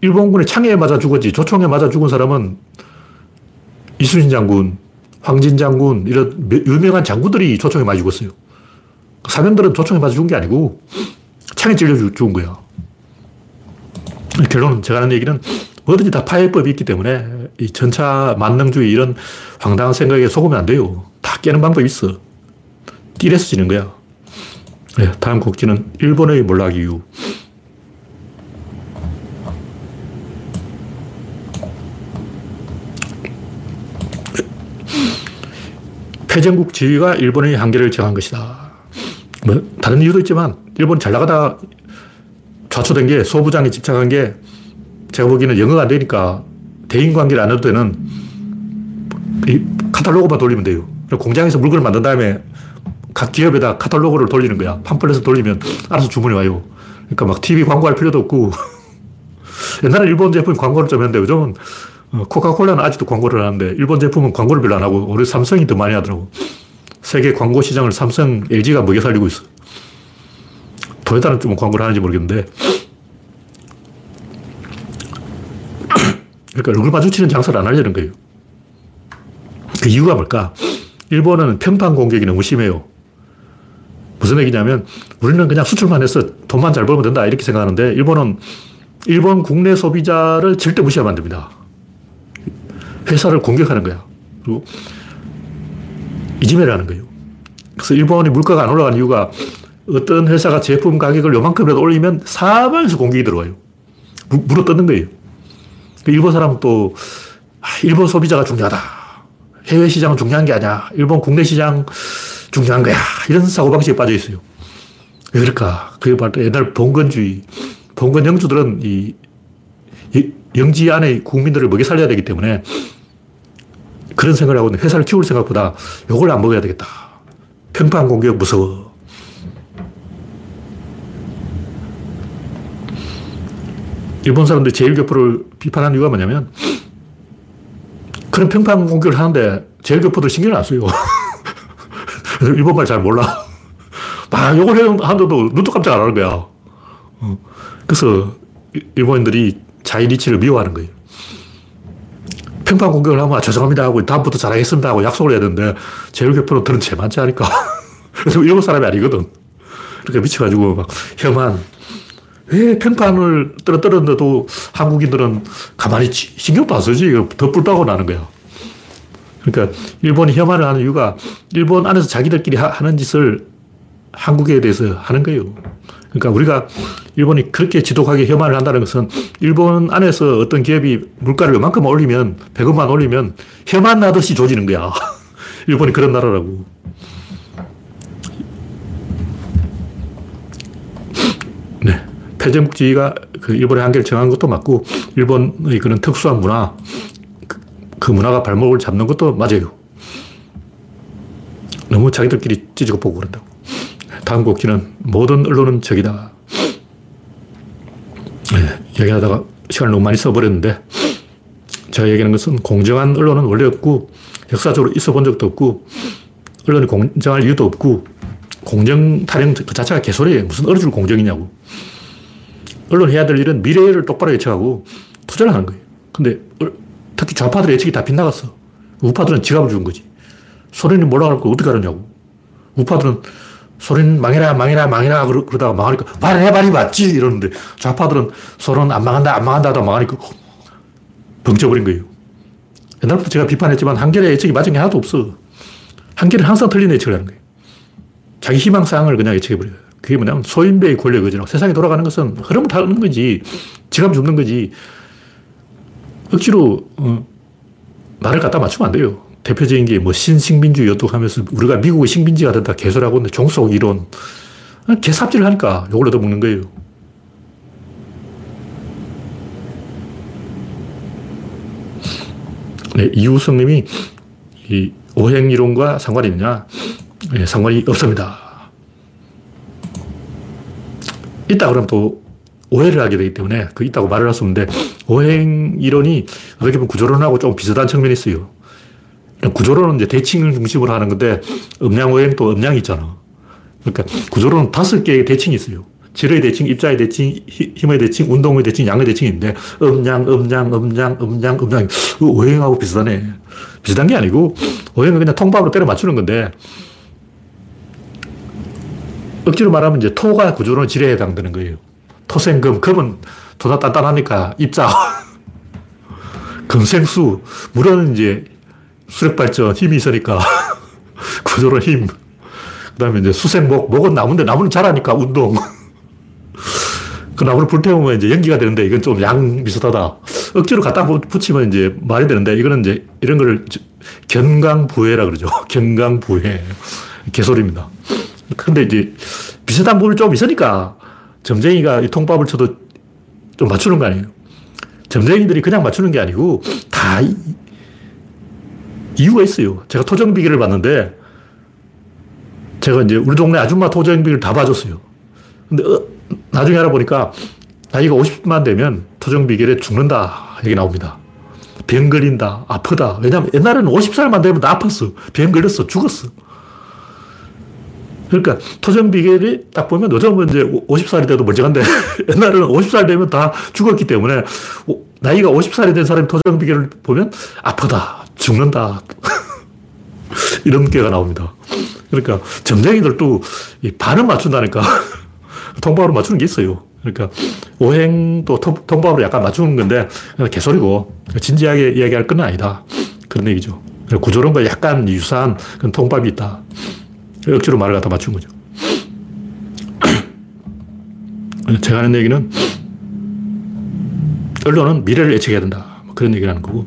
일본군의 창에 맞아 죽었지 조총에 맞아 죽은 사람은 이순신 장군, 황진 장군, 이런 유명한 장군들이 조총에 맞아 죽었어요. 사병들은 조총에 맞아 죽은 게 아니고 창에 찔려 죽은 거야. 결론은 제가 하는 얘기는 뭐든지 다 파해법이 있기 때문에 이 전차 만능주의 이런 황당한 생각에 속으면 안 돼요. 다 깨는 방법이 있어. 띠에서 지는 거야. 네, 다음 곡지는 일본의 몰락 이유. 패전국 지위가 일본의 한계를 정한 것이다. 뭐, 다른 이유도 있지만, 일본 잘 나가다 좌초된 게 소부장에 집착한 게 제가 보기에는 영어가 안 되니까 대인 관계를 안 해도 되는 카탈로그만 돌리면 돼요. 공장에서 물건을 만든 다음에 각 기업에다 카탈로그를 돌리는 거야. 팜플렛을 돌리면 알아서 주문이 와요. 그러니까 막 TV 광고할 필요도 없고. (laughs) 옛날에 일본 제품 광고를 좀 했는데 요즘은 어, 코카콜라는 아직도 광고를 하는데 일본 제품은 광고를 별로 안 하고 우리 삼성이 더 많이 하더라고. 세계 광고 시장을 삼성, LG가 먹여 살리고 있어. 도요타는 좀 광고를 하는지 모르겠는데 (coughs) 그러니까 얼굴 마주치는 장사를 안 하려는 거예요. 그 이유가 뭘까? 일본은 평판 공격이 너무 심해요. 무슨 얘기냐면 우리는 그냥 수출만 해서 돈만 잘 벌면 된다 이렇게 생각하는데 일본은 일본 국내 소비자를 절대 무시하면 안 됩니다. 회사를 공격하는 거야. 그리고 이지매를 하는 거예요. 그래서 일본이 물가가 안 올라간 이유가 어떤 회사가 제품 가격을 요만큼이라도 올리면 사방에서 공격이 들어와요. 물어 뜯는 거예요. 그 일본 사람은 또, 아, 일본 소비자가 중요하다. 해외 시장은 중요한 게 아니야. 일본 국내 시장 중요한 거야. 이런 사고방식에 빠져 있어요. 왜 그럴까? 그게 바로 옛날 봉건주의. 봉건 영주들은 이, 영지 안에 국민들을 먹여 살려야 되기 때문에 그런 생각을 하고 회사를 키울 생각보다 요걸 안 먹어야 되겠다. 평판 공격 무서워. 일본 사람들이 제일교포를 비판한 이유가 뭐냐면 그런 평판 공격을 하는데 제일교포들 신경을 안 써요. (laughs) 일본말 잘 몰라. 막 욕을 하는데도 눈도 깜짝 안 하는 거야. 어. 그래서 일본인들이 자이니치를 미워하는 거예요. 평판 공격을 하면 아, 죄송합니다 하고 다음부터 잘하겠습니다 하고 약속을 해야 되는데 제일교포는 들은 제 많지 않으니까. 그래서 일본 사람이 아니거든. 그러니까 미쳐가지고 막 혐한 왜 평판을 떨어뜨렸는데도 한국인들은 가만히 신경도 안 쓰지? 더 뿔빠고 나는 거야. 그러니까 일본이 혐한을 하는 이유가 일본 안에서 자기들끼리 하 는 짓을 한국에 대해서 하는 거예요. 그러니까 우리가 일본이 그렇게 지독하게 혐한을 한다는 것은 일본 안에서 어떤 기업이 물가를 이만큼 올리면 100원만 올리면 혐한 나듯이 조지는 거야. (laughs) 일본이 그런 나라라고. 패전국지가 그 일본의 한계를 정한 것도 맞고, 일본의 그런 특수한 문화, 그, 그 문화가 발목을 잡는 것도 맞아요. 너무 자기들끼리 찢고 보고 그런다고. 다음 곡지는 모든 언론은 적이다. 네, 얘기하다가 시간을 너무 많이 써버렸는데 제가 얘기하는 것은 공정한 언론은 원래 없고 역사적으로 있어 본 적도 없고 언론이 공정할 이유도 없고 공정 타령 그 자체가 개소리예요. 무슨 어느 줄 공정이냐고. 언론 해야 될 일은 미래를 똑바로 예측하고 투자를 하는 거예요. 근데 특히 좌파들의 예측이 다 빗나갔어. 우파들은 지갑을 준 거지. 소련이 몰라갈 거 어떻게 하느냐고. 우파들은 소련 망해라, 망해라, 망해라 그러다가 망하니까 말해, 말이 맞지 이러는데 좌파들은 소련 안 망한다, 안 망한다 하다 망하니까 벙쪄버린 거예요. 옛날부터 제가 비판했지만 한결의 예측이 맞은 게 하나도 없어. 한결은 항상 틀린 예측을 하는 거예요. 자기 희망사항을 그냥 예측해버려요. 그게 뭐냐면 소인배의 권력 의지라고. 세상이 돌아가는 것은 흐름을 타는 거지. 지갑 줍는 거지. 억지로, 어, 나를 갖다 맞추면 안 돼요. 대표적인 게 뭐 신식민주 여독하면서 우리가 미국의 식민지가 된다 개소리하고 있는데 종속 이론. 개삽질을 하니까 욕을 얻어먹는 거예요. 네, 이우성 님이 이 오행 이론과 상관이 있냐? 네, 상관이 없습니다. 있다 그러면 또 오해를 하게 되기 때문에 그 있다고 말을 할 수 없는데 오행 이론이 어떻게 보면 구조론하고 좀 비슷한 측면이 있어요. 구조론은 이제 대칭을 중심으로 하는 건데 음양 오행도 음양이 있잖아. 그러니까 구조론은 다섯 개의 대칭이 있어요. 질의 대칭, 입자의 대칭, 힘의 대칭, 운동의 대칭, 양의 대칭이 있는데 음양, 음양, 음양, 음양, 음양. 오행하고 비슷하네. 비슷한 게 아니고 오행은 그냥 통밥으로 때려 맞추는 건데 억지로 말하면 이제 토가 구조론 질에 해당되는 거예요. 토생금, 금은 도다 단단하니까 입자. (laughs) 금생수, 물은 이제 수력 발전, 힘이 있으니까 (laughs) 구조론 힘. 그 다음에 이제 수생목, 목은 나무인데 나무는 자라니까 운동. (laughs) 그 나무를 불태우면 이제 연기가 되는데 이건 좀 양 비슷하다. 억지로 갖다 붙이면 이제 말이 되는데 이거는 이제 이런 걸 견강부회라 그러죠. (laughs) 견강부회. 개소리입니다. 근데 이제 비슷한 부분이 좀 있으니까 점쟁이가 이 통밥을 쳐도 좀 맞추는 거 아니에요. 점쟁이들이 그냥 맞추는 게 아니고 다 이유가 있어요. 제가 토정비기를 봤는데 제가 이제 우리 동네 아줌마 토정비기를 다 봐줬어요. 근데 어, 나중에 알아보니까 나이가 50만 되면 토정비결에 죽는다. 얘기 나옵니다. 병 걸린다. 아프다. 왜냐면 옛날에는 50살만 되면 다 아팠어. 병 걸렸어. 죽었어. 그러니까 토정비결이 딱 보면 요즘은 이제 50살이 돼도 멀쩡한데 (laughs) 옛날에는 50살 되면 다 죽었기 때문에 나이가 50살이 된 사람이 토정비결을 보면 아프다. 죽는다. (laughs) 이런 게가 나옵니다. 그러니까 점쟁이들도 반은 맞춘다니까. (laughs) 통밥으로 맞추는 게 있어요. 그러니까 오행도 통 밥으로 약간 맞추는 건데 개소리고 진지하게 이야기할 건 아니다. 그런 얘기죠. 구조론과 약간 유사한 그런 통밥이 있다. 억지로 말을 갖다 맞춘 거죠. (clears throat) 제가 하는 얘기는 언론은 미래를 예측해야 된다. 뭐 그런 얘기를 하는 거고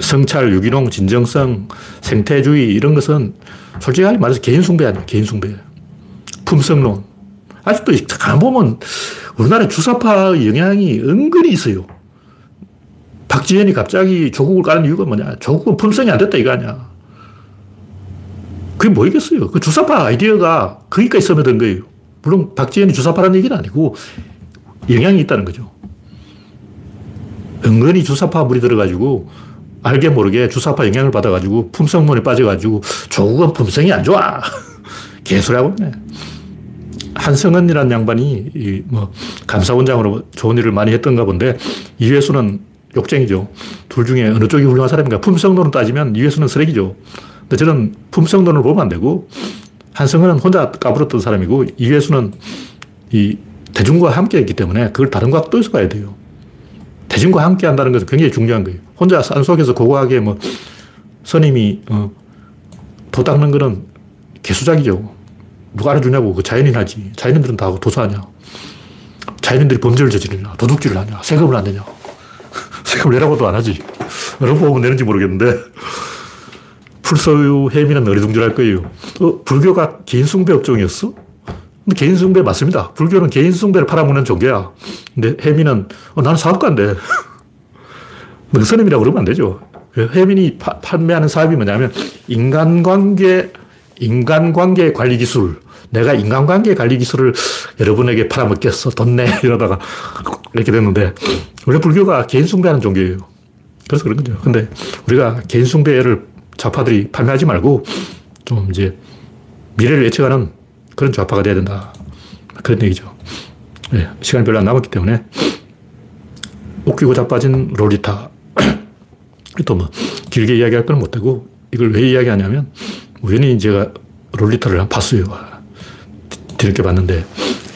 성찰, 유기농, 진정성, 생태주의 이런 것은 솔직하게 말해서 개인 숭배 아니에요. 개인 숭배. 품성론. 아직도 가 보면 우리나라 주사파 영향이 은근히 있어요. 박지현이 갑자기 조국을 까는 이유가 뭐냐. 조국은 품성이 안 됐다 이거 아니야. 그게 뭐겠어요. 그 주사파 아이디어가 거기까지 스며든 거예요. 물론 박지현이 주사파라는 얘기는 아니고 영향이 있다는 거죠. 은근히 주사파 물이 들어가지고 알게 모르게 주사파 영향을 받아가지고 품성론에 빠져가지고 조국은 품성이 안 좋아. (laughs) 개소리하고 있네. 한성은이라는 양반이 뭐 감사원장으로 좋은 일을 많이 했던가 본데 이회수는 욕쟁이죠. 둘 중에 어느 쪽이 훌륭한 사람인가? 품성론을 따지면 이회수는 쓰레기죠. 근데 저는 품성론을 보면 안 되고 한성은은 혼자 까불었던 사람이고 이회수는 이 대중과 함께 했기 때문에 그걸 다른 떠서 봐야 돼요. 대중과 함께 한다는 것은 굉장히 중요한 거예요. 혼자 산속에서 고고하게 뭐 스님이 어, 도 닦는 거는 개수작이죠. 누가 알아주냐고. 그 자연인 하지. 자연인들은 다 도사하냐. 자연인들이 범죄를 저지르냐. 도둑질을 하냐. 세금을 안 내냐. (laughs) 세금을 내라고도 안 하지. 부분 내는지 모르겠는데. 풀소유 해민은 어리둥절할 거예요. 어, 불교가 개인숭배 업종이었어? 근데 개인숭배 맞습니다. 불교는 개인숭배를 팔아먹는 종교야. 근데 해민은, 어, 나는 사업가인데. (laughs) 뭐 스님이라고 그러면 안 되죠. 혜민이 파, 판매하는 사업이 뭐냐면 인간관계 인간관계 관리 기술. 내가 인간관계 관리 기술을 여러분에게 팔아먹겠어. 돈 내. (laughs) 이러다가 이렇게 됐는데, 원래 불교가 개인 숭배하는 종교예요. 그래서 그런 거죠. 근데 우리가 개인 숭배를 좌파들이 판매하지 말고 좀 이제 미래를 예측하는 그런 좌파가 돼야 된다. 그런 얘기죠. 네, 시간이 별로 안 남았기 때문에 웃기고 자빠진 롤리타. (clears throat) 또 뭐 길게 이야기할 건 못되고 이걸 왜 이야기하냐면 우연히 제가 롤리타를 한 봤어요. 뒤늦게 봤는데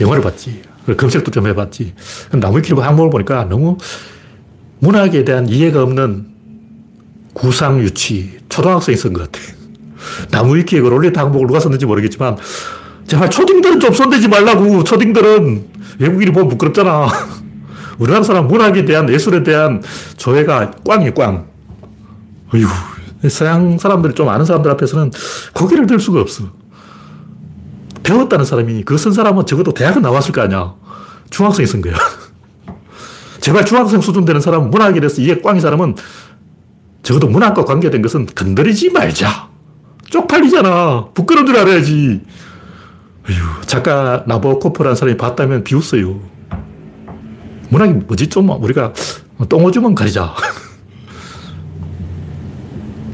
영화를 봤지. 검색도 좀 해봤지. 나무 위키로 항목을 보니까 너무 문학에 대한 이해가 없는 구상 유치, 초등학생이 쓴 것 같아. (laughs) 나무 위키에 그 롤리타 항목을 누가 썼는지 모르겠지만 제발 초딩들은 좀 손대지 말라고. 초딩들은 외국인이 보면 부끄럽잖아. (laughs) 우리나라 사람 문학에 대한 예술에 대한 조회가 꽝이 꽝. 어휴, 서양 사람들이 좀 아는 사람들 앞에서는 고개를 들 수가 없어. 배웠다는 사람이 그 쓴 사람은 적어도 대학은 나왔을 거 아니야. 중학생이 쓴 거야. (laughs) 제발 중학생 수준 되는 사람, 문학에 대해서 이해 꽝인 사람은 적어도 문학과 관계된 것은 건드리지 말자. 쪽팔리잖아. 부끄러운 줄 알아야지. 작가 나보코프라는 사람이 봤다면 비웃어요. 문학이 뭐지? 좀 우리가 똥오줌은 가리자. (laughs)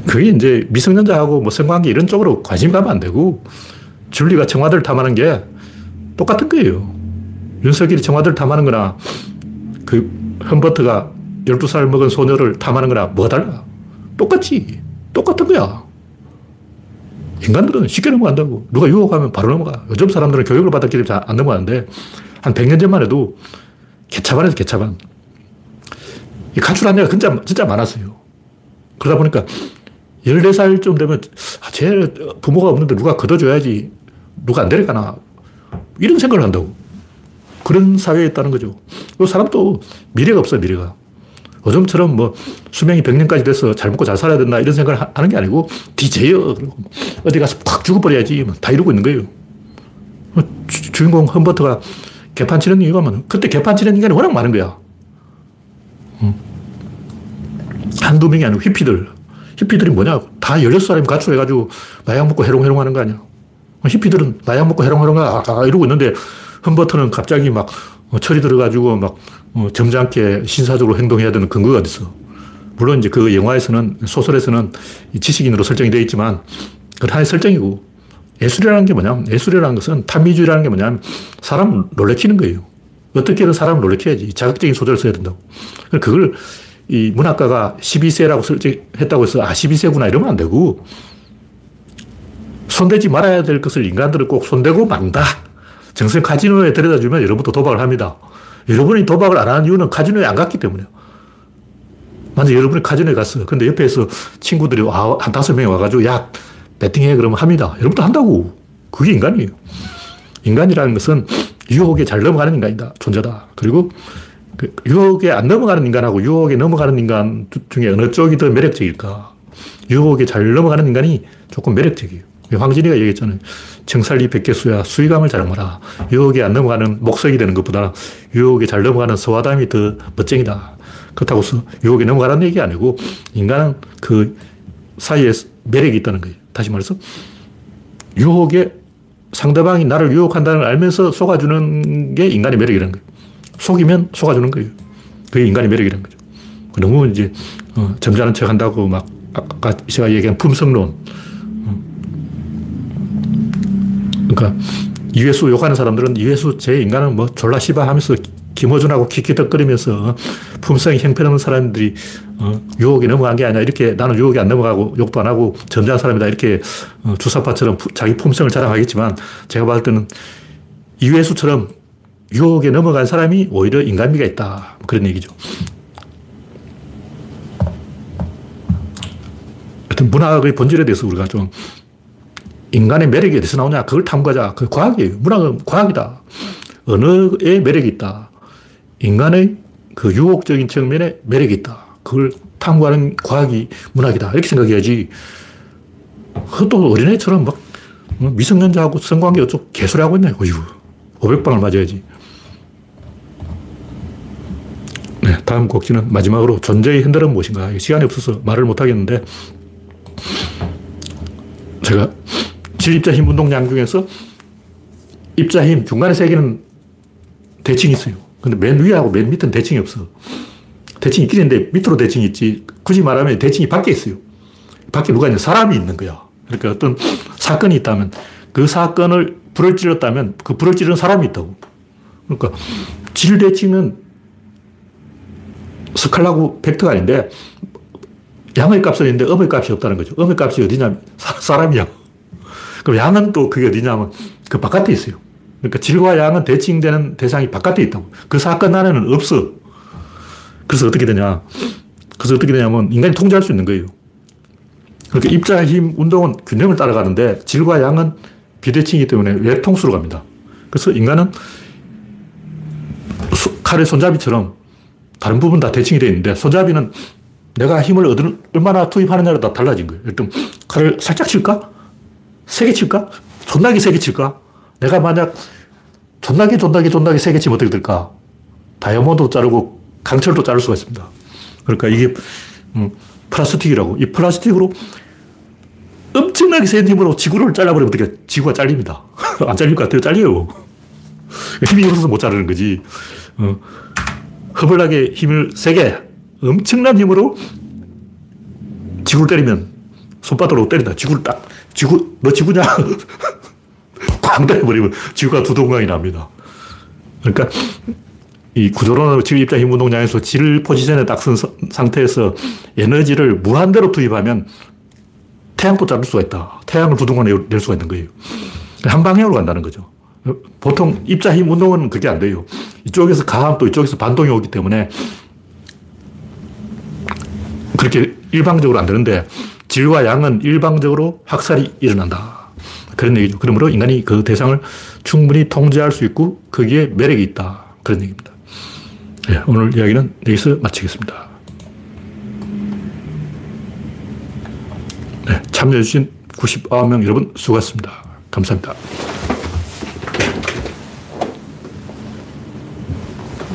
그게 이제 미성년자하고 뭐 성관계 이런 쪽으로 관심 가면 안 되고 줄리가 청와대를 탐하는 게 똑같은 거예요. 윤석열이 청와대를 탐하는 거나 그 험버트가 12살 먹은 소녀를 탐하는 거나 뭐가 달라? 똑같지. 똑같은 거야. 인간들은 쉽게 넘어간다고. 누가 유혹하면 바로 넘어가. 요즘 사람들은 교육을 받았기 때문에 잘 안 넘어가는데 한 100년 전만 해도 개차반에서 개차반. 이 가출한 애가 진짜, 진짜 많았어요. 그러다 보니까 14살쯤 되면 아, 쟤 부모가 없는데 누가 걷어줘야지. 누가 안 데려가나. 이런 생각을 한다고. 그런 사회에 있다는 거죠. 그 사람도 미래가 없어요, 미래가. 요즘처럼 뭐 수명이 100년까지 돼서 잘 먹고 잘 살아야 된다 이런 생각을 하는 게 아니고 디제여. 그리고 어디 가서 팍 죽어버려야지. 뭐다 이러고 있는 거예요. 주, 주인공 험버트가 개판 치는 이유가 뭐 그때 개판 치는 인간이 워낙 많은 거야. 한두 명이 아니고 히피들. 히피들이 뭐냐? 다 16살이면 가출해가지고 마약 먹고 해롱해롱 하는 거 아니야. 히피들은 마약 먹고 해롱해롱 아, 아, 이러고 있는데 험버터는 갑자기 막 어, 철이 들어가지고 막 어, 점잖게 신사적으로 행동해야 되는 근거가 어딨어. 물론 이제 그 영화에서는, 소설에서는 지식인으로 설정이 되어 있지만 그건 하나의 설정이고 예술이라는 게 뭐냐면 예술이라는 것은 탐미주의라는 게 뭐냐면 사람 놀래키는 거예요. 어떻게든 사람을 놀래켜야지. 자극적인 소재를 써야 된다고. 그걸 이 문학가가 12세라고 설정했다고 해서 아, 12세구나 이러면 안 되고 손대지 말아야 될 것을 인간들은 꼭 손대고 만다. 정성 카지노에 데려다 주면 여러분도 도박을 합니다. 여러분이 도박을 안 하는 이유는 카지노에 안 갔기 때문에요. 만약 여러분이 카지노에 갔어. 근데 옆에서 친구들이 와, 한 다섯 명이 와가지고 야, 배팅해 그러면 합니다. 여러분도 한다고. 그게 인간이에요. 인간이라는 것은 유혹에 잘 넘어가는 인간이다. 존재다. 그리고 그 유혹에 안 넘어가는 인간하고 유혹에 넘어가는 인간 중에 어느 쪽이 더 매력적일까? 유혹에 잘 넘어가는 인간이 조금 매력적이에요. 황진이가 얘기했잖아요. 정살리 백개수야 수위감을 잘 먹어라. 유혹에 안 넘어가는 목석이 되는 것보다 유혹에 잘 넘어가는 소화담이 더 멋쟁이다. 그렇다고 해서 유혹에 넘어가라는 얘기 아니고 인간은 그 사이에 매력이 있다는 거예요. 다시 말해서 유혹에 상대방이 나를 유혹한다는 걸 알면서 속아주는 게 인간의 매력이라는 거예요. 속이면 속아주는 거예요. 그게 인간의 매력이라는 거죠. 너무 이제 어, 점잖은 척 한다고 막 아까 제가 얘기한 품성론. 그러니까 이회수 욕하는 사람들은 이회수 제 인간은 뭐 졸라 씨바 하면서 김어준하고 키키덕거리면서 품성이 형편없는 사람들이 어, 유혹에 넘어간 게 아니라 이렇게 나는 유혹에 안 넘어가고 욕도 안 하고 점잖은 사람이다 이렇게 어, 주사파처럼 자기 품성을 자랑하겠지만 제가 봤을 때는 이회수처럼 유혹에 넘어간 사람이 오히려 인간미가 있다. 그런 얘기죠. 하여튼 문학의 본질에 대해서 우리가 좀 인간의 매력이 어디서 나오냐? 그걸 탐구하자. 그 과학이에요. 문학은 과학이다. 언어에 매력이 있다. 인간의 그 유혹적인 측면에 매력이 있다. 그걸 탐구하는 과학이 문학이다. 이렇게 생각해야지. 그것도 어린애처럼 막 미성년자하고 성관계 어쩌고 개소리하고 있네. 어휴. 500방을 맞아야지. 네, 다음 곡지는 마지막으로 존재의 흔들은 무엇인가. 시간이 없어서 말을 못 하겠는데, 제가 질, 입자, 힘, 운동량 중에서 입자, 힘, 중간에 세 개는 대칭이 있어요. 근데 맨 위하고 맨 밑은 대칭이 없어. 대칭이 있긴 있는데 밑으로 대칭이 있지. 굳이 말하면 대칭이 밖에 있어요. 밖에 누가 있냐? 사람이 있는 거야. 그러니까 어떤 사건이 있다면 그 사건을 불을 찔렀다면 그 불을 찌르는 사람이 있다고. 그러니까 질 대칭은 스칼라고 벡터가 아닌데 양의 값은 있는데 음의 값이 없다는 거죠. 음의 값이 어디냐면 사, 람이야 그럼 양은 또 그게 어디냐면 그 바깥에 있어요. 그러니까 질과 양은 대칭되는 대상이 바깥에 있다고. 그 사건 안에는 없어. 그래서 어떻게 되냐. 그래서 어떻게 되냐면 인간이 통제할 수 있는 거예요. 그러니까 입자, 힘, 운동은 균형을 따라가는데 질과 양은 비대칭이기 때문에 외통수로 갑니다. 그래서 인간은 칼의 손잡이처럼 다른 부분 다 대칭이 되어 있는데 손잡이는 내가 힘을 얼마나 투입하느냐로 다 달라진 거예요. 일단 칼을 살짝 칠까? 세게 칠까? 존나게 세게 칠까? 내가 만약 존나게 존나게 존나게 세게 치면 어떻게 될까? 다이아몬드도 자르고 강철도 자를 수가 있습니다. 그러니까 이게 음, 플라스틱이라고. 이 플라스틱으로 엄청나게 센 힘으로 지구를 잘라버리면 어떻게 지구가 잘립니다. (laughs) 안 잘릴 것 같아요. 잘려요. (laughs) 힘이 없어서 못 자르는 거지. 어, 허벌나게 힘을 세게 엄청난 힘으로 지구를 때리면 손바닥으로 때린다. 지구를 딱, 지구, 너 지구냐? (laughs) 꽝 때려버리면 지구가 두 동강이 납니다. 그러니까 이 구조론으로 질 입자 힘 운동량에서 질 포지션에 딱 쓴 상태에서 에너지를 무한대로 투입하면 태양도 자를 수가 있다. 태양을 두동강 낼 수가 있는 거예요. 한 방향으로 간다는 거죠. 보통 입자 힘 운동은 그게 안 돼요. 이쪽에서 감, 또 이쪽에서 반동이 오기 때문에 그렇게 일방적으로 안 되는데 질과 양은 일방적으로 확살이 일어난다. 그런 얘기죠. 그러므로 인간이 그 대상을 충분히 통제할 수 있고 거기에 매력이 있다. 그런 얘기입니다. 네, 오늘 이야기는 여기서 마치겠습니다. 네, 참여해주신 99명 여러분 수고하셨습니다. 감사합니다.